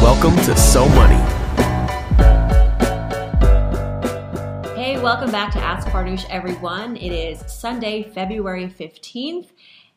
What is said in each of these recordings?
Welcome to So Money. Hey, welcome back to Ask Farnoosh, everyone. It is Sunday, February 15th,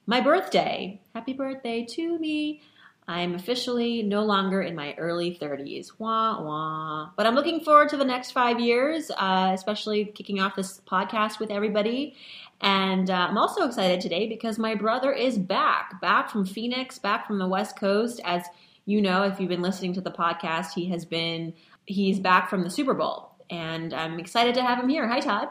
my birthday. Happy birthday to me. I'm officially no longer in my early 30s. Wah, wah. But I'm looking forward to the next five years, uh, especially kicking off this podcast with everybody. And uh, I'm also excited today because my brother is back, back from Phoenix, back from the West Coast. As you know, if you've been listening to the podcast, he has been, he's back from the Super Bowl. And I'm excited to have him here. Hi, Todd.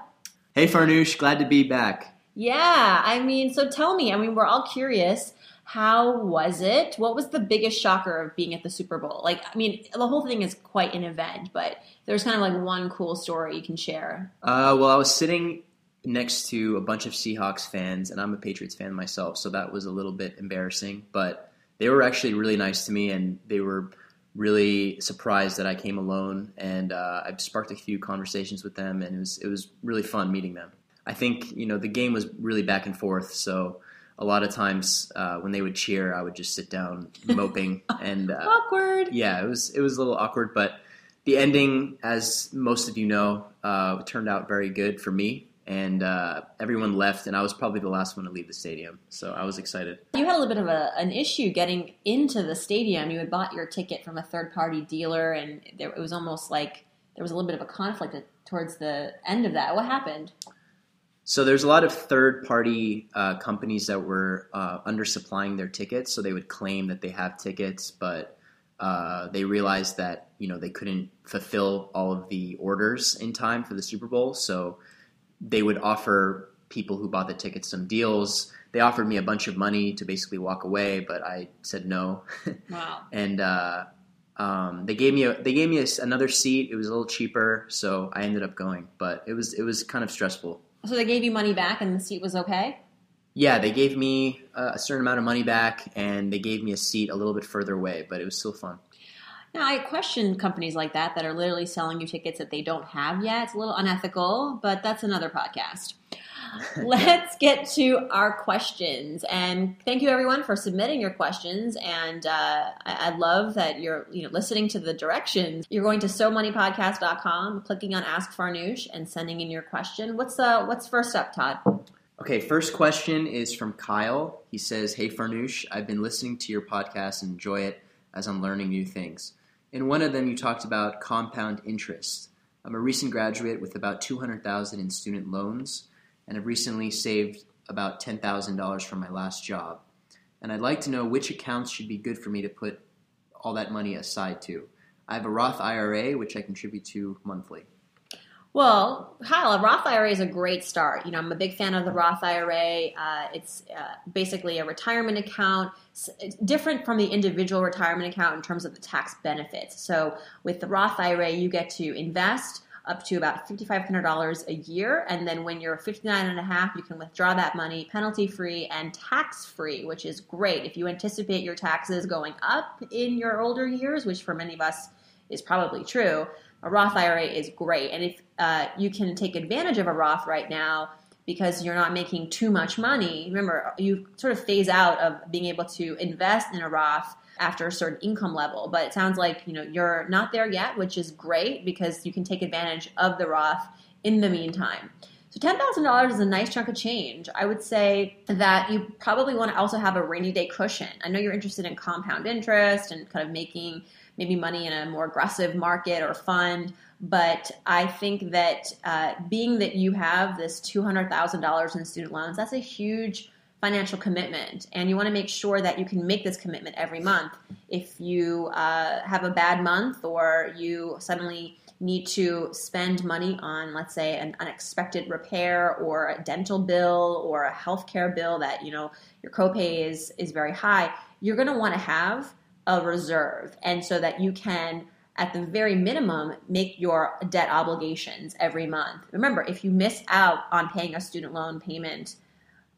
Hey, Farnoosh, glad to be back. Yeah, I mean, so tell me, I mean, we're all curious. How was it? What was the biggest shocker of being at the Super Bowl? Like, I mean, the whole thing is quite an event, but there's kind of like one cool story you can share. Uh, well, I was sitting next to a bunch of Seahawks fans, and I'm a Patriots fan myself, so that was a little bit embarrassing. But they were actually really nice to me, and they were really surprised that I came alone. And uh, I sparked a few conversations with them, and it was it was really fun meeting them. I think you know the game was really back and forth, so a lot of times uh, when they would cheer, I would just sit down moping and uh, Awkward. yeah, it was it was a little awkward, but the ending, as most of you know, uh, turned out very good for me. And uh, everyone left, and I was probably the last one to leave the stadium, so I was excited. You had a little bit of a, an issue getting into the stadium. You had bought your ticket from a third party dealer, and there, it was almost like there was a little bit of a conflict towards the end of that. What happened? So there's a lot of third-party uh, companies that were uh, undersupplying their tickets. So they would claim that they have tickets, but uh, they realized that you know they couldn't fulfill all of the orders in time for the Super Bowl. So they would offer people who bought the tickets some deals. They offered me a bunch of money to basically walk away, but I said no. Wow. and uh, um, they gave me a, they gave me a, another seat. It was a little cheaper, so I ended up going. But it was it was kind of stressful. So they gave you money back and the seat was okay? Yeah, they gave me a certain amount of money back, and they gave me a seat a little bit further away, but it was still fun. Now, I question companies like that that are literally selling you tickets that they don't have yet. It's a little unethical, but that's another podcast. Let's get to our questions, and thank you everyone for submitting your questions. And uh, I, I love that you're you know listening to the directions. You're going to SoMoneyPodcast.com, clicking on Ask Farnoosh, and sending in your question. What's uh what's first up, Todd? Okay, first question is from Kyle. He says, Hey Farnoosh, I've been listening to your podcast and enjoy it as I'm learning new things. In one of them, you talked about compound interest. I'm a recent graduate with about 200000 in student loans and have recently saved about $10,000 from my last job. And I'd like to know which accounts should be good for me to put all that money aside to. I have a Roth IRA, which I contribute to monthly. Well, Kyle, a Roth IRA is a great start. You know, I'm a big fan of the Roth IRA. Uh, it's uh, basically a retirement account, it's different from the individual retirement account in terms of the tax benefits. So, with the Roth IRA, you get to invest up to about $5,500 a year. And then when you're 59 and a half, you can withdraw that money penalty free and tax free, which is great. If you anticipate your taxes going up in your older years, which for many of us is probably true, a Roth IRA is great. And if uh, you can take advantage of a Roth right now because you're not making too much money, remember, you sort of phase out of being able to invest in a Roth after a certain income level. But it sounds like you know you're not there yet, which is great because you can take advantage of the Roth in the meantime. So ten thousand dollars is a nice chunk of change. I would say that you probably want to also have a rainy day cushion. I know you're interested in compound interest and kind of making maybe money in a more aggressive market or fund. But I think that uh, being that you have this two hundred thousand dollars in student loans, that's a huge financial commitment, and you want to make sure that you can make this commitment every month. If you uh, have a bad month or you suddenly need to spend money on, let's say, an unexpected repair or a dental bill or a healthcare bill that you know your copay is is very high, you're going to want to have a reserve, and so that you can at the very minimum, make your debt obligations every month. Remember, if you miss out on paying a student loan payment,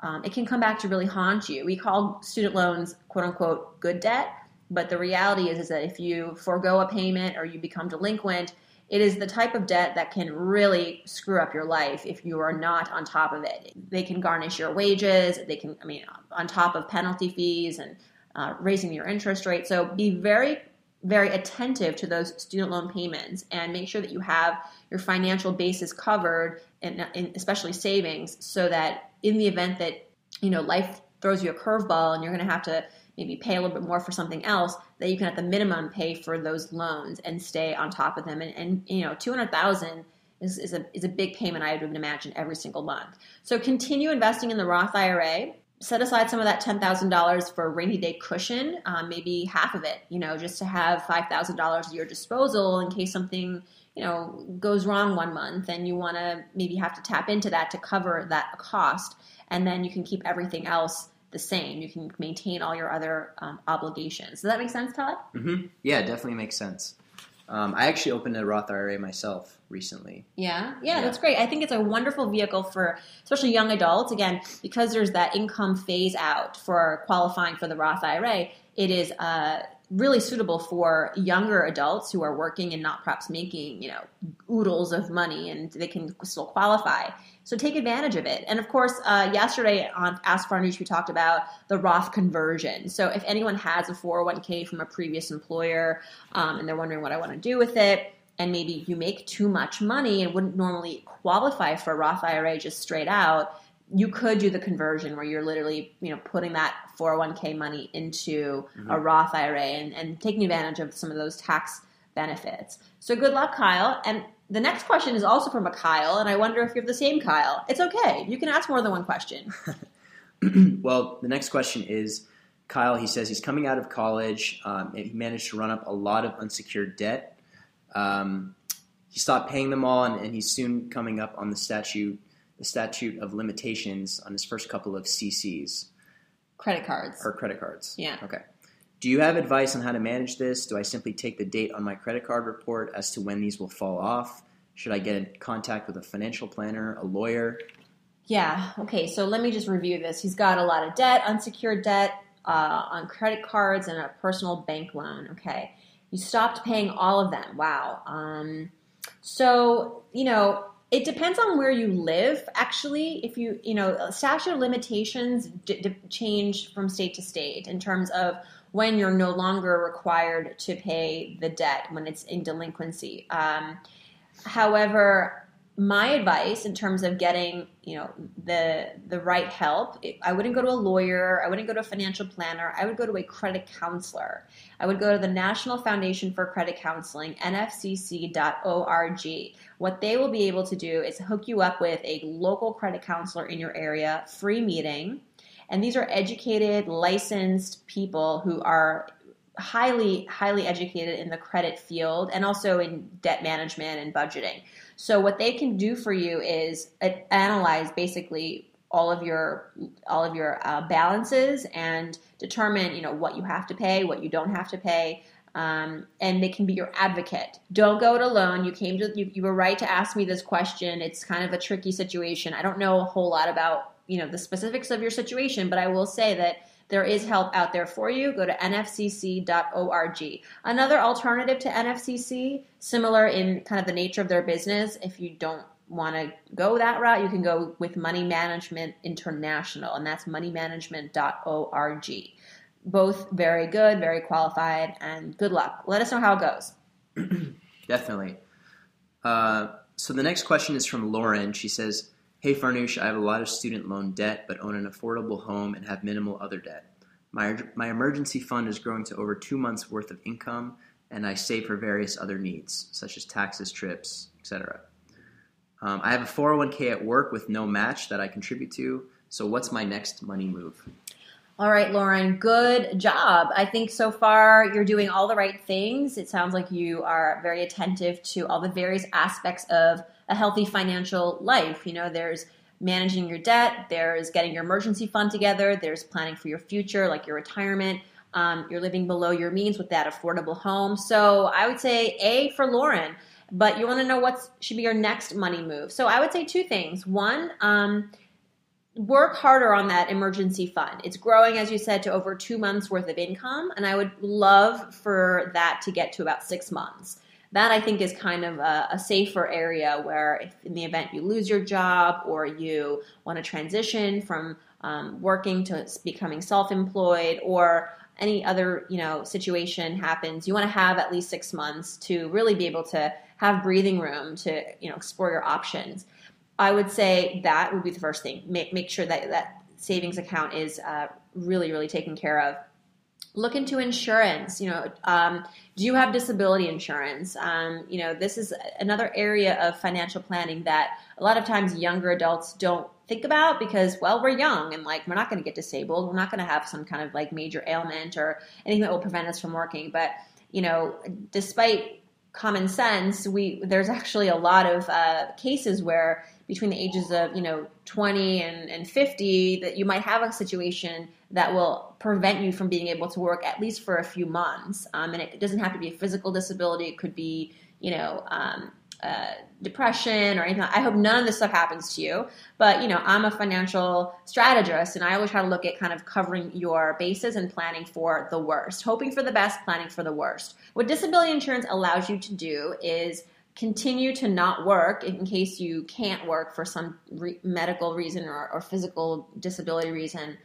um, it can come back to really haunt you. We call student loans quote unquote good debt, but the reality is, is that if you forego a payment or you become delinquent, it is the type of debt that can really screw up your life if you are not on top of it. They can garnish your wages. They can, I mean, on top of penalty fees and uh, raising your interest rate. So be very, very attentive to those student loan payments and make sure that you have your financial basis covered, and, and especially savings, so that in the event that you know life throws you a curveball and you're going to have to maybe pay a little bit more for something else that you can at the minimum pay for those loans and stay on top of them. And, and you know 200000 is, is, a, is a big payment i would imagine every single month. So continue investing in the roth ira set aside some of that $10000 for a rainy day cushion um, maybe half of it you know just to have $5000 at your disposal in case something you know goes wrong one month and you want to maybe have to tap into that to cover that cost and then you can keep everything else the same. You can maintain all your other um, obligations. Does that make sense, Todd? Mm-hmm. Yeah, definitely makes sense. Um, I actually opened a Roth IRA myself recently. Yeah? yeah, yeah, that's great. I think it's a wonderful vehicle for especially young adults. Again, because there's that income phase out for qualifying for the Roth IRA, it is uh, really suitable for younger adults who are working and not perhaps making you know oodles of money and they can still qualify so take advantage of it and of course uh, yesterday on ask farnoosh we talked about the roth conversion so if anyone has a 401k from a previous employer um, and they're wondering what i want to do with it and maybe you make too much money and wouldn't normally qualify for a roth ira just straight out you could do the conversion where you're literally you know putting that 401k money into mm-hmm. a Roth IRA and, and taking advantage of some of those tax benefits. So good luck, Kyle. And the next question is also from a Kyle, and I wonder if you're the same Kyle. It's okay. You can ask more than one question. well, the next question is Kyle. He says he's coming out of college. Um, he managed to run up a lot of unsecured debt. Um, he stopped paying them all, and, and he's soon coming up on the statute the statute of limitations on his first couple of CCs. Credit cards. Or credit cards. Yeah. Okay. Do you have advice on how to manage this? Do I simply take the date on my credit card report as to when these will fall off? Should I get in contact with a financial planner, a lawyer? Yeah. Okay. So let me just review this. He's got a lot of debt, unsecured debt uh, on credit cards, and a personal bank loan. Okay. You stopped paying all of them. Wow. Um, so you know it depends on where you live. Actually, if you you know statute limitations d- d- change from state to state in terms of when you're no longer required to pay the debt when it's in delinquency. Um, however, my advice in terms of getting you know the the right help i wouldn't go to a lawyer i wouldn't go to a financial planner i would go to a credit counselor i would go to the national foundation for credit counseling nfcc.org what they will be able to do is hook you up with a local credit counselor in your area free meeting and these are educated licensed people who are highly highly educated in the credit field and also in debt management and budgeting so what they can do for you is analyze basically all of your all of your uh, balances and determine you know what you have to pay, what you don't have to pay, um, and they can be your advocate. Don't go it alone. You came to you, you were right to ask me this question. It's kind of a tricky situation. I don't know a whole lot about you know the specifics of your situation, but I will say that there is help out there for you. Go to nfcc.org. Another alternative to NFCC, similar in kind of the nature of their business, if you don't want to go that route, you can go with Money Management International, and that's moneymanagement.org. Both very good, very qualified, and good luck. Let us know how it goes. Definitely. Uh, so the next question is from Lauren. She says, Hey Farnoosh, I have a lot of student loan debt, but own an affordable home and have minimal other debt. My, my emergency fund is growing to over two months' worth of income, and I save for various other needs, such as taxes, trips, etc. Um, I have a 401k at work with no match that I contribute to, so what's my next money move? All right, Lauren, good job. I think so far you're doing all the right things. It sounds like you are very attentive to all the various aspects of a healthy financial life. You know, there's managing your debt, there's getting your emergency fund together, there's planning for your future, like your retirement. Um, you're living below your means with that affordable home. So I would say A for Lauren, but you want to know what should be your next money move. So I would say two things. One, um, work harder on that emergency fund. It's growing, as you said, to over two months worth of income, and I would love for that to get to about six months. That I think is kind of a, a safer area where, if in the event you lose your job or you want to transition from um, working to becoming self-employed or any other you know situation happens, you want to have at least six months to really be able to have breathing room to you know explore your options. I would say that would be the first thing. Make make sure that that savings account is uh, really really taken care of. Look into insurance. You know, um, do you have disability insurance? Um, you know, this is another area of financial planning that a lot of times younger adults don't think about because, well, we're young and like we're not going to get disabled. We're not going to have some kind of like major ailment or anything that will prevent us from working. But you know, despite common sense, we there's actually a lot of uh, cases where between the ages of you know 20 and, and 50 that you might have a situation that will prevent you from being able to work at least for a few months um, and it doesn't have to be a physical disability it could be you know um, uh, depression or anything. I hope none of this stuff happens to you. But you know, I'm a financial strategist, and I always try to look at kind of covering your bases and planning for the worst, hoping for the best, planning for the worst. What disability insurance allows you to do is continue to not work in case you can't work for some re- medical reason or, or, physical disability reason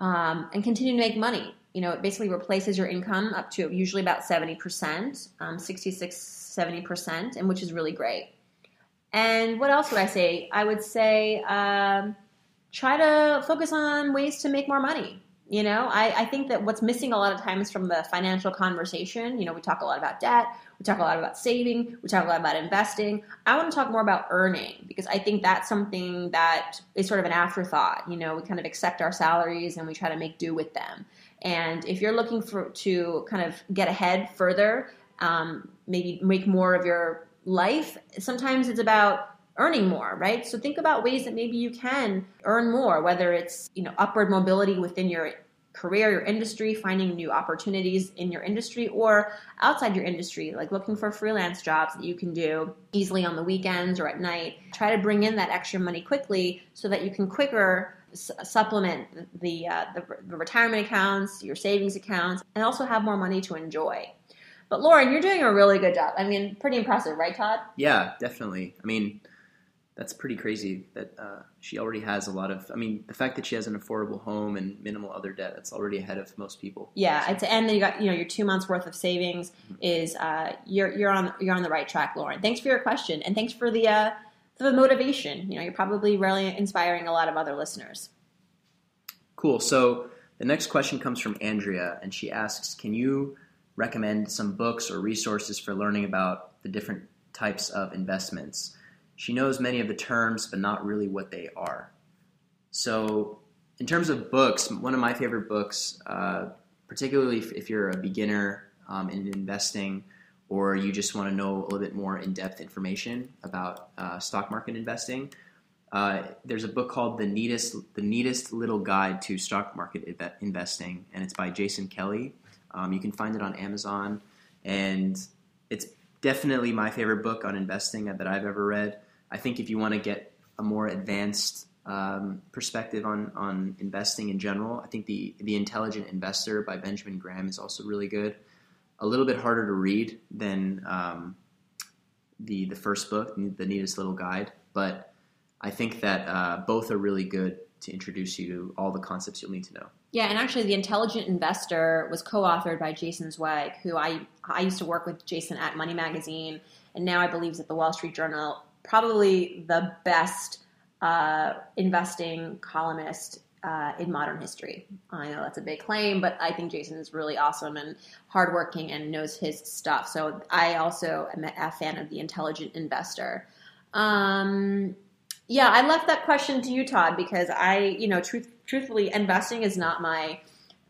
um, and continue to make money. You know it basically replaces your income up to usually about 70% um, 66 70% and which is really great. And what else would i say? I would say um, try to focus on ways to make more money. You know, I, I think that what's missing a lot of times from the financial conversation, you know, we talk a lot about debt, we talk a lot about saving, we talk a lot about investing. I want to talk more about earning because I think that's something that is sort of an afterthought. You know, we kind of accept our salaries and we try to make do with them. And if you're looking for to kind of get ahead further, um, maybe make more of your life, sometimes it's about earning more, right? So think about ways that maybe you can earn more, whether it's, you know, upward mobility within your career, your industry, finding new opportunities in your industry or outside your industry, like looking for freelance jobs that you can do easily on the weekends or at night. Try to bring in that extra money quickly so that you can quicker supplement the, uh, the, the retirement accounts, your savings accounts, and also have more money to enjoy. But Lauren, you're doing a really good job. I mean, pretty impressive, right, Todd? Yeah, definitely. I mean, that's pretty crazy that uh, she already has a lot of. I mean, the fact that she has an affordable home and minimal other debt that's already ahead of most people. Yeah, it's and then you got you know your two months worth of savings mm-hmm. is uh, you're you're on you're on the right track, Lauren. Thanks for your question and thanks for the uh, for the motivation. You know, you're probably really inspiring a lot of other listeners. Cool. So the next question comes from Andrea, and she asks, "Can you recommend some books or resources for learning about the different types of investments?" She knows many of the terms, but not really what they are. So, in terms of books, one of my favorite books, uh, particularly if, if, you're a beginner um, in investing or you just want to know a little bit more in depth information about uh, stock market investing, uh, there's a book called the neatest the neatest little guide to stock market investing, and it's by Jason Kelly. Um, you can find it on Amazon, and it's definitely my favorite book on investing that I've ever read. I think if you want to get a more advanced um, perspective on on investing in general, I think the the Intelligent Investor by Benjamin Graham is also really good. A little bit harder to read than um, the the first book, the Neatest Little Guide, but I think that uh, both are really good to introduce you to all the concepts you'll need to know. Yeah, and actually, The Intelligent Investor was co-authored by Jason Zweig, who I I used to work with Jason at Money Magazine, and now I believe is at the Wall Street Journal probably the best uh, investing columnist uh, in modern history. I know that's a big claim, but I think Jason is really awesome and hardworking and knows his stuff. So I also am a fan of the intelligent investor. Um, yeah, I left that question to you, Todd, because I, you know, truth, truthfully, investing is not my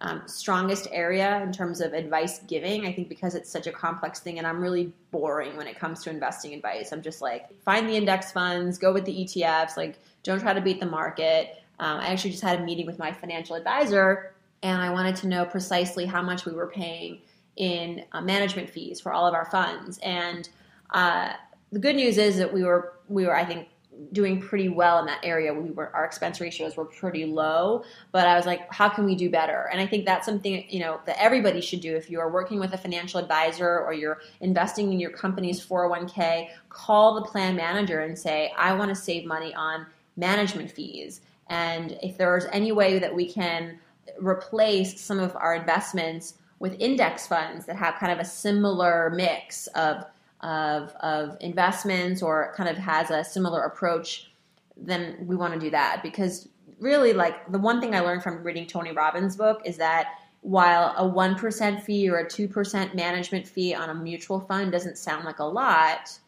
um, strongest area in terms of advice giving. I think because it's such a complex thing and I'm really boring when it comes to investing advice. I'm just like, find the index funds, go with the ETFs, like, don't try to beat the market. Um, I actually just had a meeting with my financial advisor and I wanted to know precisely how much we were paying in uh, management fees for all of our funds. And uh, the good news is that we were we were I think doing pretty well in that area. We were our expense ratios were pretty low, but I was like, how can we do better? And I think that's something you know that everybody should do. If you are working with a financial advisor or you're investing in your company's 401k, call the plan manager and say, I want to save money on management fees. And if there's any way that we can replace some of our investments with index funds that have kind of a similar mix of of, of investments or kind of has a similar approach, then we want to do that. Because really like the one thing I learned from reading Tony Robbins' book is that while a 1% fee or a 2% management fee on a mutual fund doesn't sound like a lot,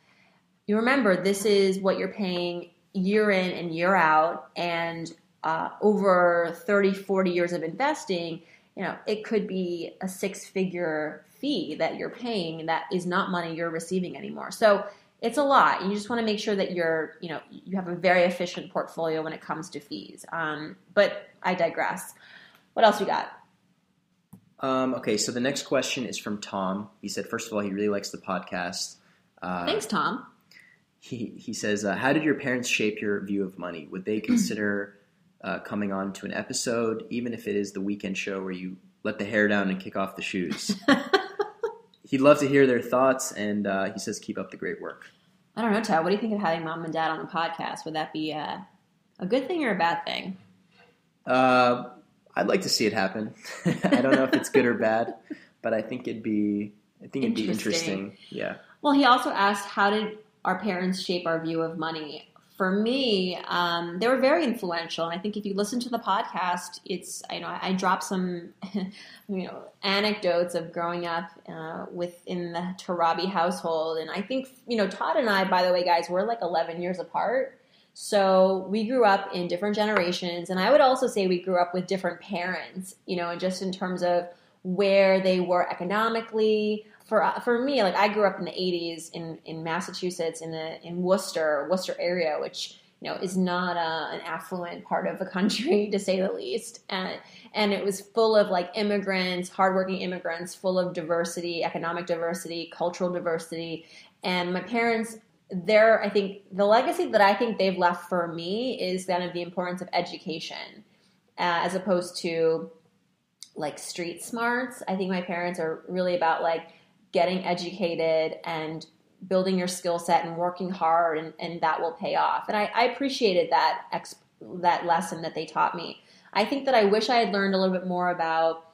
you remember this is what you're paying year in and year out and uh, over 30 40 years of investing you know it could be a six figure fee that you're paying that is not money you're receiving anymore. So it's a lot. You just want to make sure that you're, you know, you have a very efficient portfolio when it comes to fees. Um, but I digress. What else we got? Um, okay, so the next question is from Tom. He said, first of all, he really likes the podcast. Uh, Thanks, Tom. He he says, uh, how did your parents shape your view of money? Would they consider uh, coming on to an episode, even if it is the weekend show where you let the hair down and kick off the shoes? he'd love to hear their thoughts, and uh, he says keep up the great work. I don't know, Todd. What do you think of having mom and dad on the podcast? Would that be uh, a good thing or a bad thing? Uh, I'd like to see it happen. I don't know if it's good or bad, but I think it'd be I think it'd be interesting. Yeah. Well, he also asked, how did our parents shape our view of money? For me, um, they were very influential. And I think if you listen to the podcast, it's you know I, I drop some you know anecdotes of growing up uh, within the Torabi household, and I think you know Todd and I, by the way, guys, we're like 11 years apart. So we grew up in different generations, and I would also say we grew up with different parents. You know, just in terms of where they were economically, for uh, for me, like I grew up in the '80s in in Massachusetts, in the in Worcester, Worcester area, which you know is not a, uh, an affluent part of the country to say the least, and and it was full of like immigrants, hardworking immigrants, full of diversity, economic diversity, cultural diversity, and my parents. Their, I think the legacy that I think they've left for me is kind of the importance of education, uh, as opposed to like street smarts. I think my parents are really about like getting educated and building your skill set and working hard and, and that will pay off. And I, I appreciated that ex, that lesson that they taught me. I think that I wish I had learned a little bit more about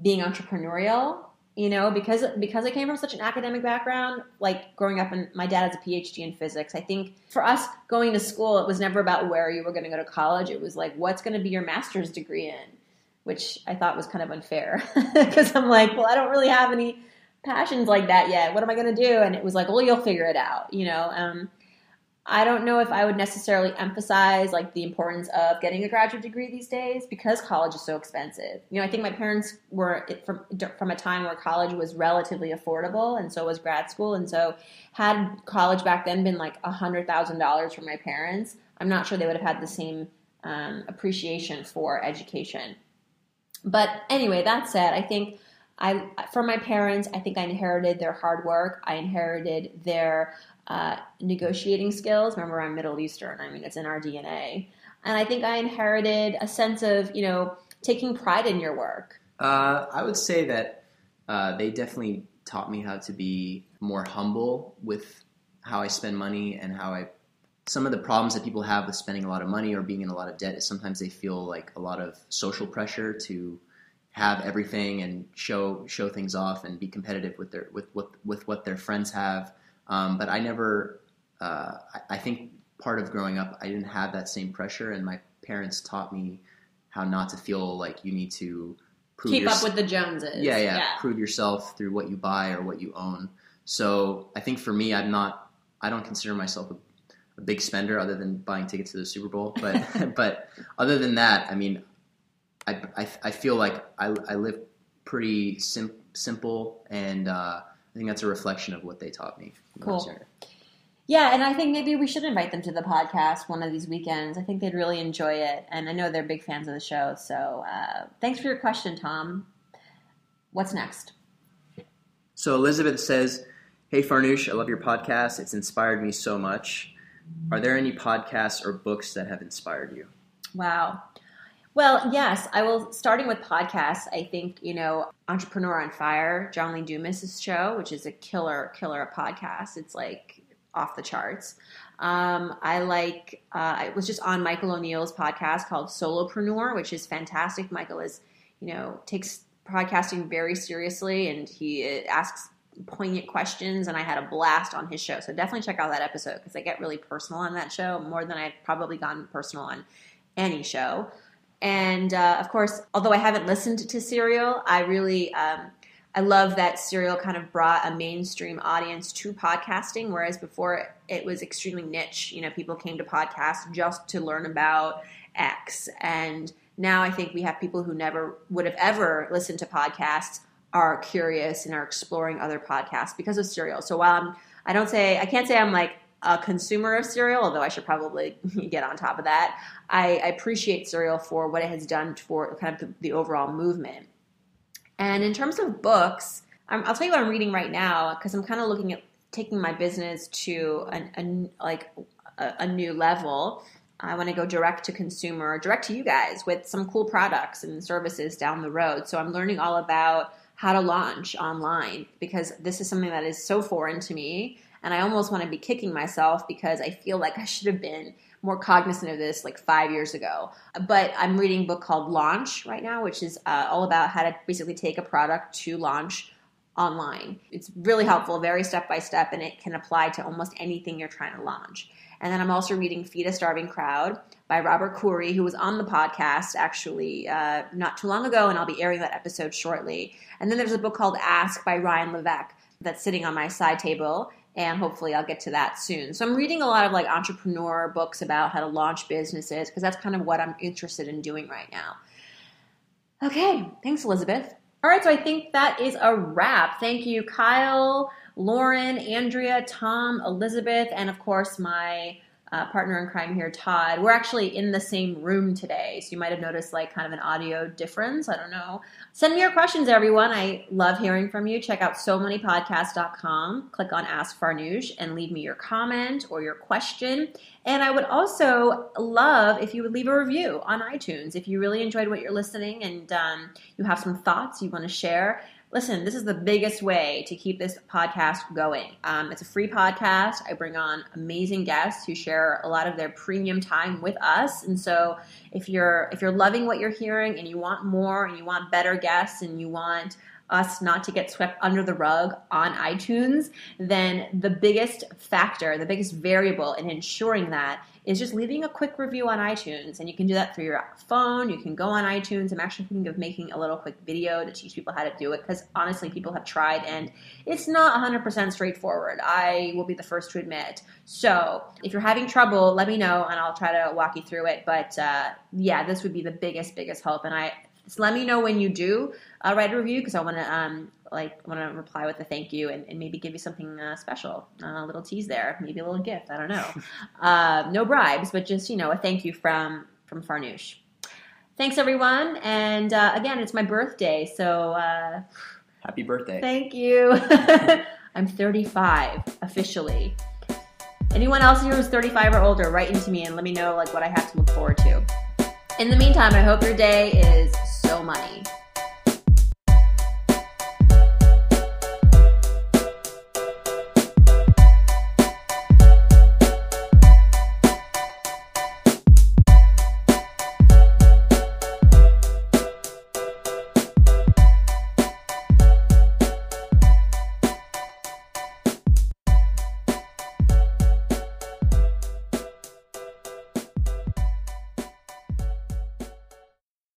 being entrepreneurial, you know, because because I came from such an academic background, like growing up and my dad has a PhD in physics. I think for us going to school, it was never about where you were going to go to college. It was like what's going to be your master's degree in, which I thought was kind of unfair because I'm like, well, I don't really have any passions like that yet. What am I going to do? And it was like, well, you'll figure it out, you know. Um, I don't know if I would necessarily emphasize like the importance of getting a graduate degree these days because college is so expensive. You know, I think my parents were from from a time where college was relatively affordable, and so was grad school. And so, had college back then been like a hundred thousand dollars for my parents, I'm not sure they would have had the same um, appreciation for education. But anyway, that said, I think I from my parents, I think I inherited their hard work. I inherited their uh, negotiating skills. Remember, I'm Middle Eastern. I mean, it's in our DNA. And I think I inherited a sense of you know taking pride in your work. Uh, I would say that uh, they definitely taught me how to be more humble with how I spend money and how I. Some of the problems that people have with spending a lot of money or being in a lot of debt is sometimes they feel like a lot of social pressure to have everything and show show things off and be competitive with their with with, with what their friends have. Um, but I never. Uh, I, I, think part of growing up, I didn't have that same pressure, and my parents taught me how not to feel like you need to keep up with the Joneses. Yeah, yeah, yeah, prove yourself through what you buy or what you own. So I think for me, I'm not. I don't consider myself a, a big spender, other than buying tickets to the Super Bowl. But but other than that, I mean, I, I, I feel like I, I live pretty sim- simple, and uh, I think that's a reflection of what they taught me. Cool. Yeah, and I think maybe we should invite them to the podcast one of these weekends. I think they'd really enjoy it, and I know they're big fans of the show. So uh, thanks for your question, Tom. What's next? So Elizabeth says, Hey Farnoosh, I love your podcast. It's inspired me so much. Are there any podcasts or books that have inspired you? Wow. Well, yes, I will. Starting with podcasts, I think you know Entrepreneur on Fire, John Lee Dumas' show, which is a killer, killer podcast. It's like off the charts. Um, I like. Uh, I was just on Michael O'Neal's podcast called Solopreneur, which is fantastic. Michael is, you know, takes podcasting very seriously, and he uh, asks poignant questions and I had a blast on his show. So definitely check out that episode because I get really personal on that show more than I've probably gotten personal on any show. And uh, of course, although I haven't listened to Serial, I really um, I love that Serial kind of brought a mainstream audience to podcasting, whereas before it was extremely niche. You know, people came to podcasts just to learn about X, and now I think we have people who never would have ever listened to podcasts are curious and are exploring other podcasts because of Serial. So while I'm, I don't say I can't say I'm like a consumer of Serial, although I should probably get on top of that. I, I appreciate Serial for what it has done for kind of the, the overall movement. And in terms of books, i will tell you what I'm reading right now because I'm kind of looking at taking my business to an, a, like a, a new level. I want to go direct to consumer, direct to you guys with some cool products and services down the road. So I'm learning all about how to launch online because this is something that is so foreign to me and I almost want to be kicking myself because I feel like I should have been more cognizant of this like five years ago. But I'm reading a book called Launch right now, which is uh, all about how to basically take a product to launch online. It's really helpful, very step by step, and it can apply to almost anything you're trying to launch. And then I'm also reading Feed a Starving Crowd by Robert Coorey, who was on the podcast actually uh, not too long ago, and I'll be airing that episode shortly. And then there's a book called Ask by Ryan Levesque that's sitting on my side table and hopefully I'll get to that soon. So I'm reading a lot of like entrepreneur books about how to launch businesses because that's kind of what I'm interested in doing right now. Okay, thanks Elizabeth. All right, so I think that is a wrap. Thank you Kyle, Lauren, Andrea, Tom, Elizabeth, and of course my uh, partner in crime here, Todd. We're actually in the same room today, so you might have noticed like kind of an audio difference. I don't know. Send me your questions, everyone. I love hearing from you. Check out SoMoneyPodcast.com. Click on Ask Farnoosh and leave me your comment or your question. And I would also love if you would leave a review on iTunes if you really enjoyed what you're listening and um, you have some thoughts you want to share listen, this is the biggest way to keep this podcast going. Um, it's a free podcast. I bring on amazing guests who share a lot of their premium time with us. And so, if you're if you're loving what you're hearing and you want more and you want better guests and you want us not to get swept under the rug on iTunes, then the biggest factor, the biggest variable in ensuring that is just leaving a quick review on iTunes. And you can do that through your phone. You can go on iTunes. I'm actually thinking of making a little quick video to teach people how to do it because honestly, people have tried and it's not 100% straightforward. I will be the first to admit. So if you're having trouble, let me know and I'll try to walk you through it. But uh, yeah, this would be the biggest, biggest help. And I just let me know when you do uh, write a review because I want to um, like want to reply with a thank you and, and maybe give you something uh, special, uh, a little tease there, maybe a little gift. I don't know. uh, no bribes, but just you know a thank you from from Farnoosh. Thanks everyone, and uh, again, it's my birthday, so uh, happy birthday! Thank you. I'm 35 officially. Anyone else here who's 35 or older, write into me and let me know like what I have to look forward to. In the meantime, I hope your day is so money.